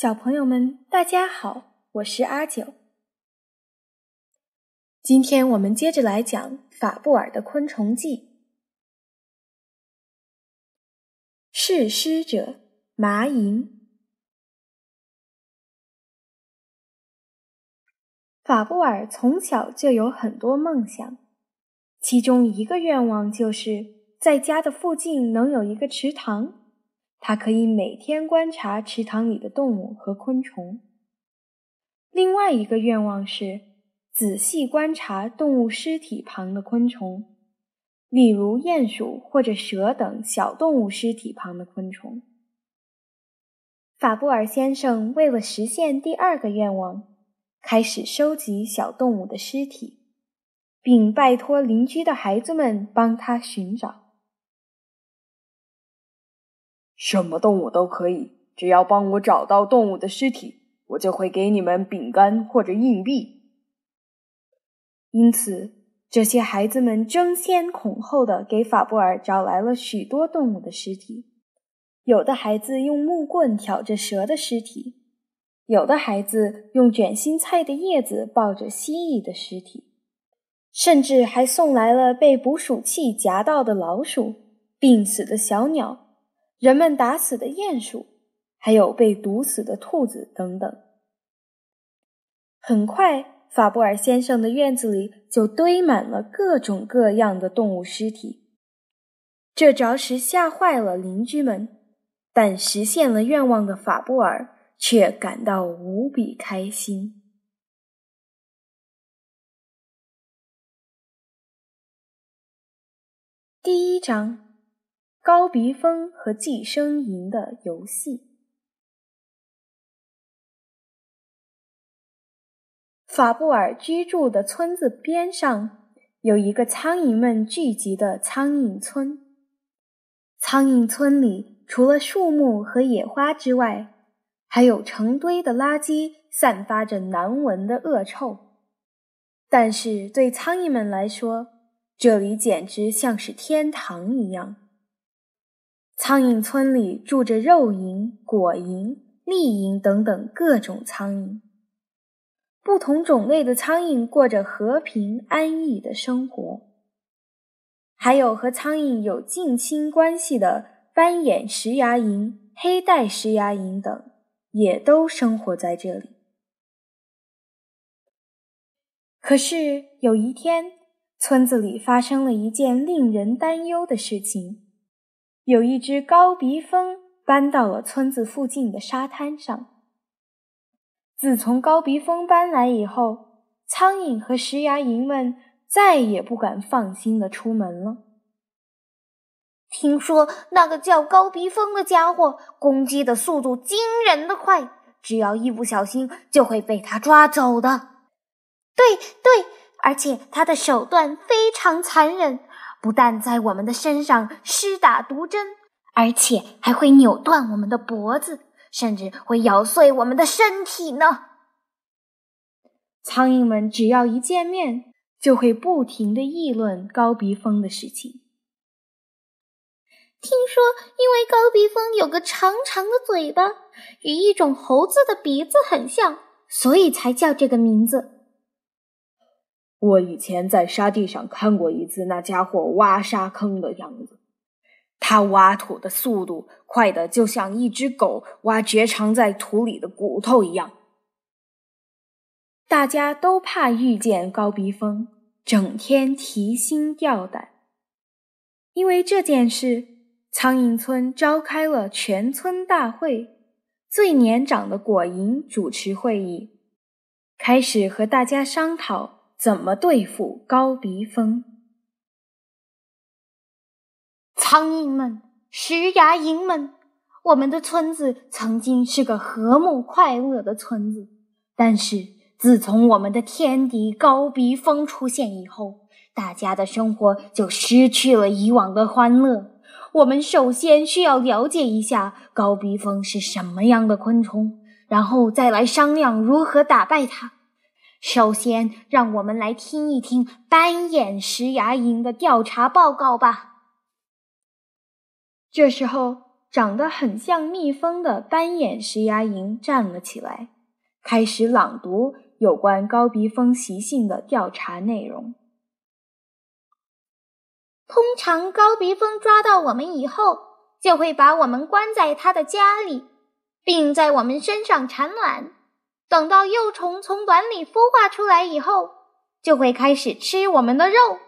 小朋友们，大家好，我是阿九。今天我们接着来讲法布尔的《昆虫记》。誓师者麻蝇。法布尔从小就有很多梦想，其中一个愿望就是在家的附近能有一个池塘。他可以每天观察池塘里的动物和昆虫。另外一个愿望是仔细观察动物尸体旁的昆虫，例如鼹鼠或者蛇等小动物尸体旁的昆虫。法布尔先生为了实现第二个愿望，开始收集小动物的尸体，并拜托邻居的孩子们帮他寻找。什么动物都可以，只要帮我找到动物的尸体，我就会给你们饼干或者硬币。因此，这些孩子们争先恐后的给法布尔找来了许多动物的尸体。有的孩子用木棍挑着蛇的尸体，有的孩子用卷心菜的叶子抱着蜥蜴的尸体，甚至还送来了被捕鼠器夹到的老鼠、病死的小鸟。人们打死的鼹鼠，还有被毒死的兔子等等。很快，法布尔先生的院子里就堆满了各种各样的动物尸体。这着实吓坏了邻居们，但实现了愿望的法布尔却感到无比开心。第一章。高鼻蜂和寄生蝇的游戏。法布尔居住的村子边上有一个苍蝇们聚集的苍蝇村。苍蝇村里除了树木和野花之外，还有成堆的垃圾，散发着难闻的恶臭。但是对苍蝇们来说，这里简直像是天堂一样。苍蝇村里住着肉蝇、果蝇、丽蝇等等各种苍蝇，不同种类的苍蝇过着和平安逸的生活。还有和苍蝇有近亲关系的斑眼石牙蝇、黑带石牙蝇等，也都生活在这里。可是有一天，村子里发生了一件令人担忧的事情。有一只高鼻蜂搬到了村子附近的沙滩上。自从高鼻蜂搬来以后，苍蝇和石牙蝇们再也不敢放心的出门了。听说那个叫高鼻蜂的家伙攻击的速度惊人的快，只要一不小心就会被他抓走的。对对，而且他的手段非常残忍。不但在我们的身上施打毒针，而且还会扭断我们的脖子，甚至会咬碎我们的身体呢。苍蝇们只要一见面，就会不停的议论高鼻蜂的事情。听说，因为高鼻蜂有个长长的嘴巴，与一种猴子的鼻子很像，所以才叫这个名字。我以前在沙地上看过一次那家伙挖沙坑的样子，他挖土的速度快的就像一只狗挖掘藏在土里的骨头一样。大家都怕遇见高鼻蜂，整天提心吊胆。因为这件事，苍蝇村召开了全村大会，最年长的果蝇主持会议，开始和大家商讨。怎么对付高鼻蜂？苍蝇们、石牙蝇们，我们的村子曾经是个和睦快乐的村子，但是自从我们的天敌高鼻蜂出现以后，大家的生活就失去了以往的欢乐。我们首先需要了解一下高鼻蜂是什么样的昆虫，然后再来商量如何打败它。首先，让我们来听一听斑眼石牙蝇的调查报告吧。这时候，长得很像蜜蜂的斑眼石牙蝇站了起来，开始朗读有关高鼻蜂习性的调查内容。通常，高鼻蜂抓到我们以后，就会把我们关在它的家里，并在我们身上产卵。等到幼虫从卵里孵化出来以后，就会开始吃我们的肉。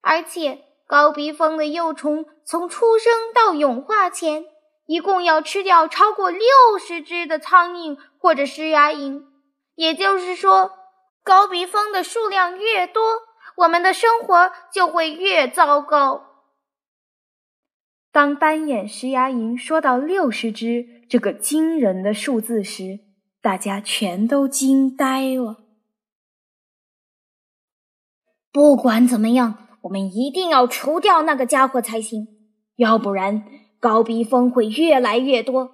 而且，高鼻蜂的幼虫从出生到蛹化前，一共要吃掉超过六十只的苍蝇或者石牙蝇。也就是说，高鼻蜂的数量越多。我们的生活就会越糟糕。当斑眼石牙蝇说到六十只这个惊人的数字时，大家全都惊呆了。不管怎么样，我们一定要除掉那个家伙才行，要不然高鼻蜂会越来越多，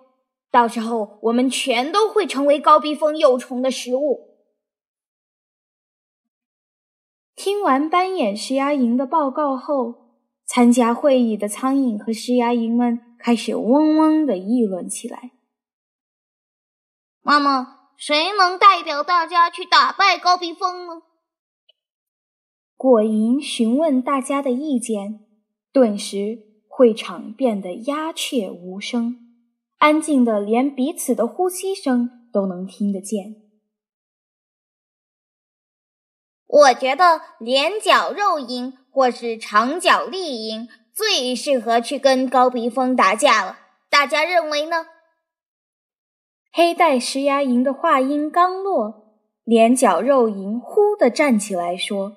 到时候我们全都会成为高鼻蜂幼虫的食物。听完斑眼石牙蝇的报告后，参加会议的苍蝇和石牙蝇们开始嗡嗡地议论起来。妈妈，谁能代表大家去打败高鼻峰呢？果蝇询问大家的意见，顿时会场变得鸦雀无声，安静的连彼此的呼吸声都能听得见。我觉得连角肉蝇或是长角丽蝇最适合去跟高鼻峰打架了。大家认为呢？黑带石牙蝇的话音刚落，连角肉蝇忽地站起来说：“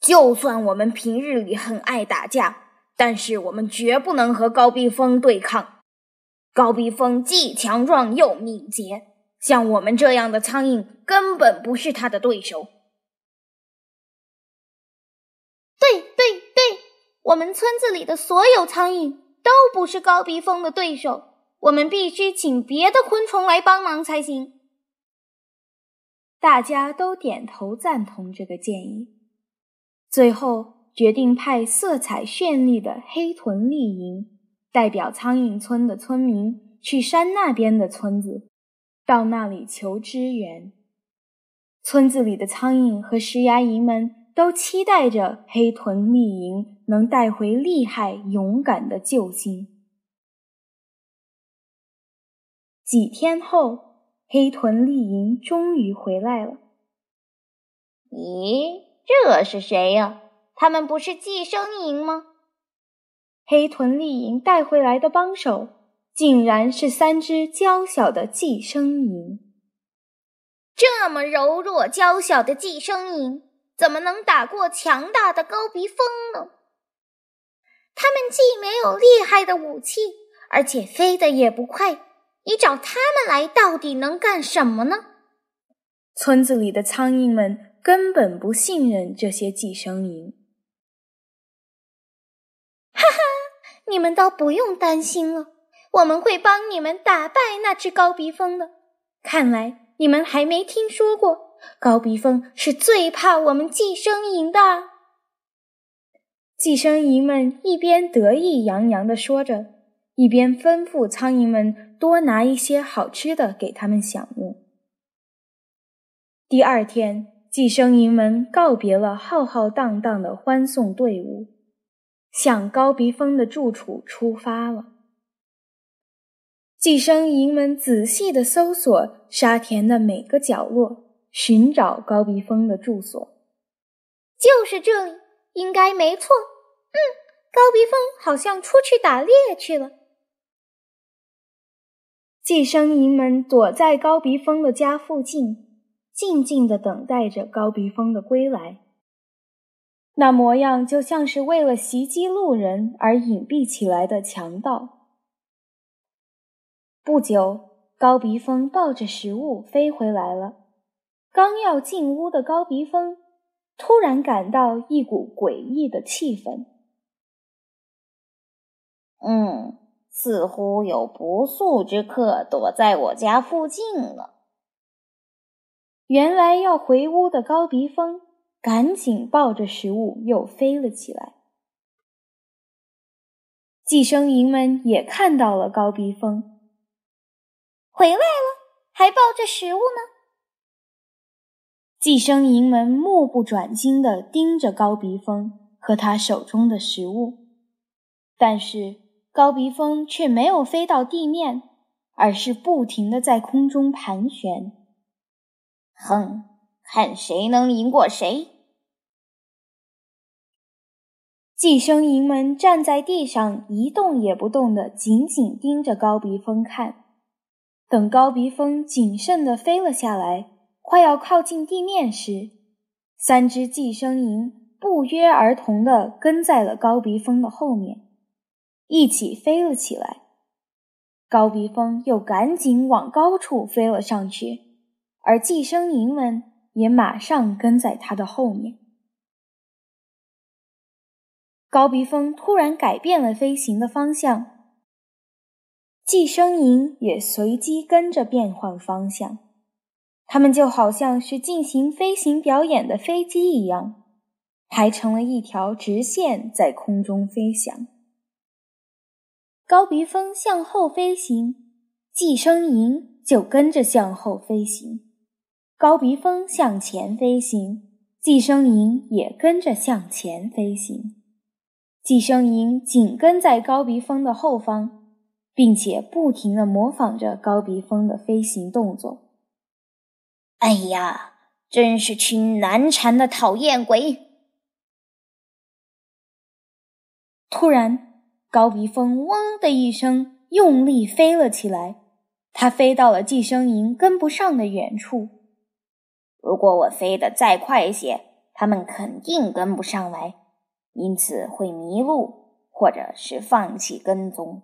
就算我们平日里很爱打架，但是我们绝不能和高鼻蜂对抗。高鼻蜂既强壮又敏捷，像我们这样的苍蝇根本不是它的对手。”对对对，我们村子里的所有苍蝇都不是高鼻蜂的对手，我们必须请别的昆虫来帮忙才行。大家都点头赞同这个建议，最后决定派色彩绚丽的黑臀丽蝇代表苍蝇村的村民去山那边的村子，到那里求支援。村子里的苍蝇和石牙蝇们。都期待着黑臀丽蝇能带回厉害勇敢的救星。几天后，黑臀丽蝇终于回来了。咦，这是谁呀？他们不是寄生蝇吗？黑臀丽蝇带回来的帮手，竟然是三只娇小的寄生蝇。这么柔弱娇小的寄生蝇！怎么能打过强大的高鼻蜂呢？他们既没有厉害的武器，而且飞得也不快。你找他们来，到底能干什么呢？村子里的苍蝇们根本不信任这些寄生蝇。哈哈，你们倒不用担心了，我们会帮你们打败那只高鼻蜂的。看来你们还没听说过。高鼻蜂是最怕我们寄生蝇的。寄生蝇们一边得意洋洋地说着，一边吩咐苍蝇们多拿一些好吃的给他们享用。第二天，寄生蝇们告别了浩浩荡荡的欢送队伍，向高鼻蜂的住处出发了。寄生蝇们仔细地搜索沙田的每个角落。寻找高鼻蜂的住所，就是这里，应该没错。嗯，高鼻蜂好像出去打猎去了。寄生蝇们躲在高鼻蜂的家附近，静静的等待着高鼻蜂的归来。那模样就像是为了袭击路人而隐蔽起来的强盗。不久，高鼻蜂抱着食物飞回来了。刚要进屋的高鼻蜂，突然感到一股诡异的气氛。嗯，似乎有不速之客躲在我家附近了。原来要回屋的高鼻蜂，赶紧抱着食物又飞了起来。寄生蝇们也看到了高鼻峰，回来了，还抱着食物呢。寄生蝇们目不转睛地盯着高鼻峰和他手中的食物，但是高鼻峰却没有飞到地面，而是不停地在空中盘旋。哼，看谁能赢过谁！寄生蝇们站在地上一动也不动地紧紧盯着高鼻峰看。等高鼻峰谨慎地飞了下来，快要靠近地面时，三只寄生蝇不约而同地跟在了高鼻峰的后面，一起飞了起来。高鼻峰又赶紧往高处飞了上去，而寄生蝇们也马上跟在它的后面。高鼻峰突然改变了飞行的方向，寄生蝇也随机跟着变换方向。它们就好像是进行飞行表演的飞机一样，排成了一条直线在空中飞翔。高鼻峰向后飞行，寄生蝇就跟着向后飞行；高鼻峰向前飞行，寄生蝇也跟着向前飞行。寄生蝇紧跟在高鼻峰的后方，并且不停地模仿着高鼻峰的飞行动作。哎呀，真是群难缠的讨厌鬼！突然，高鼻峰“嗡”的一声，用力飞了起来。它飞到了寄生蝇跟不上的远处。如果我飞得再快一些，它们肯定跟不上来。因此会迷路，或者是放弃跟踪。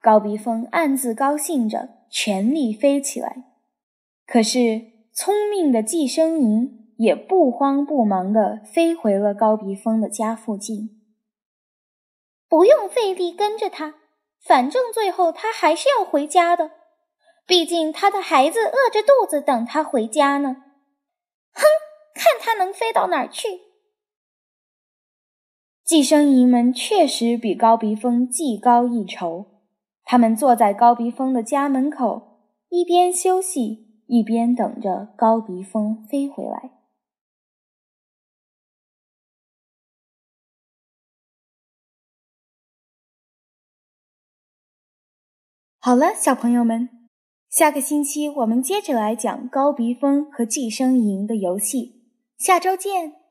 高鼻峰暗自高兴着，全力飞起来。可是聪明的寄生蝇也不慌不忙地飞回了高鼻峰的家附近。不用费力跟着他，反正最后他还是要回家的。毕竟他的孩子饿着肚子等他回家呢。哼，看他能飞到哪儿去！寄生蝇们确实比高鼻峰技高一筹。他们坐在高鼻峰的家门口，一边休息，一边等着高鼻峰飞回来。好了，小朋友们，下个星期我们接着来讲高鼻峰和寄生蝇的游戏。下周见。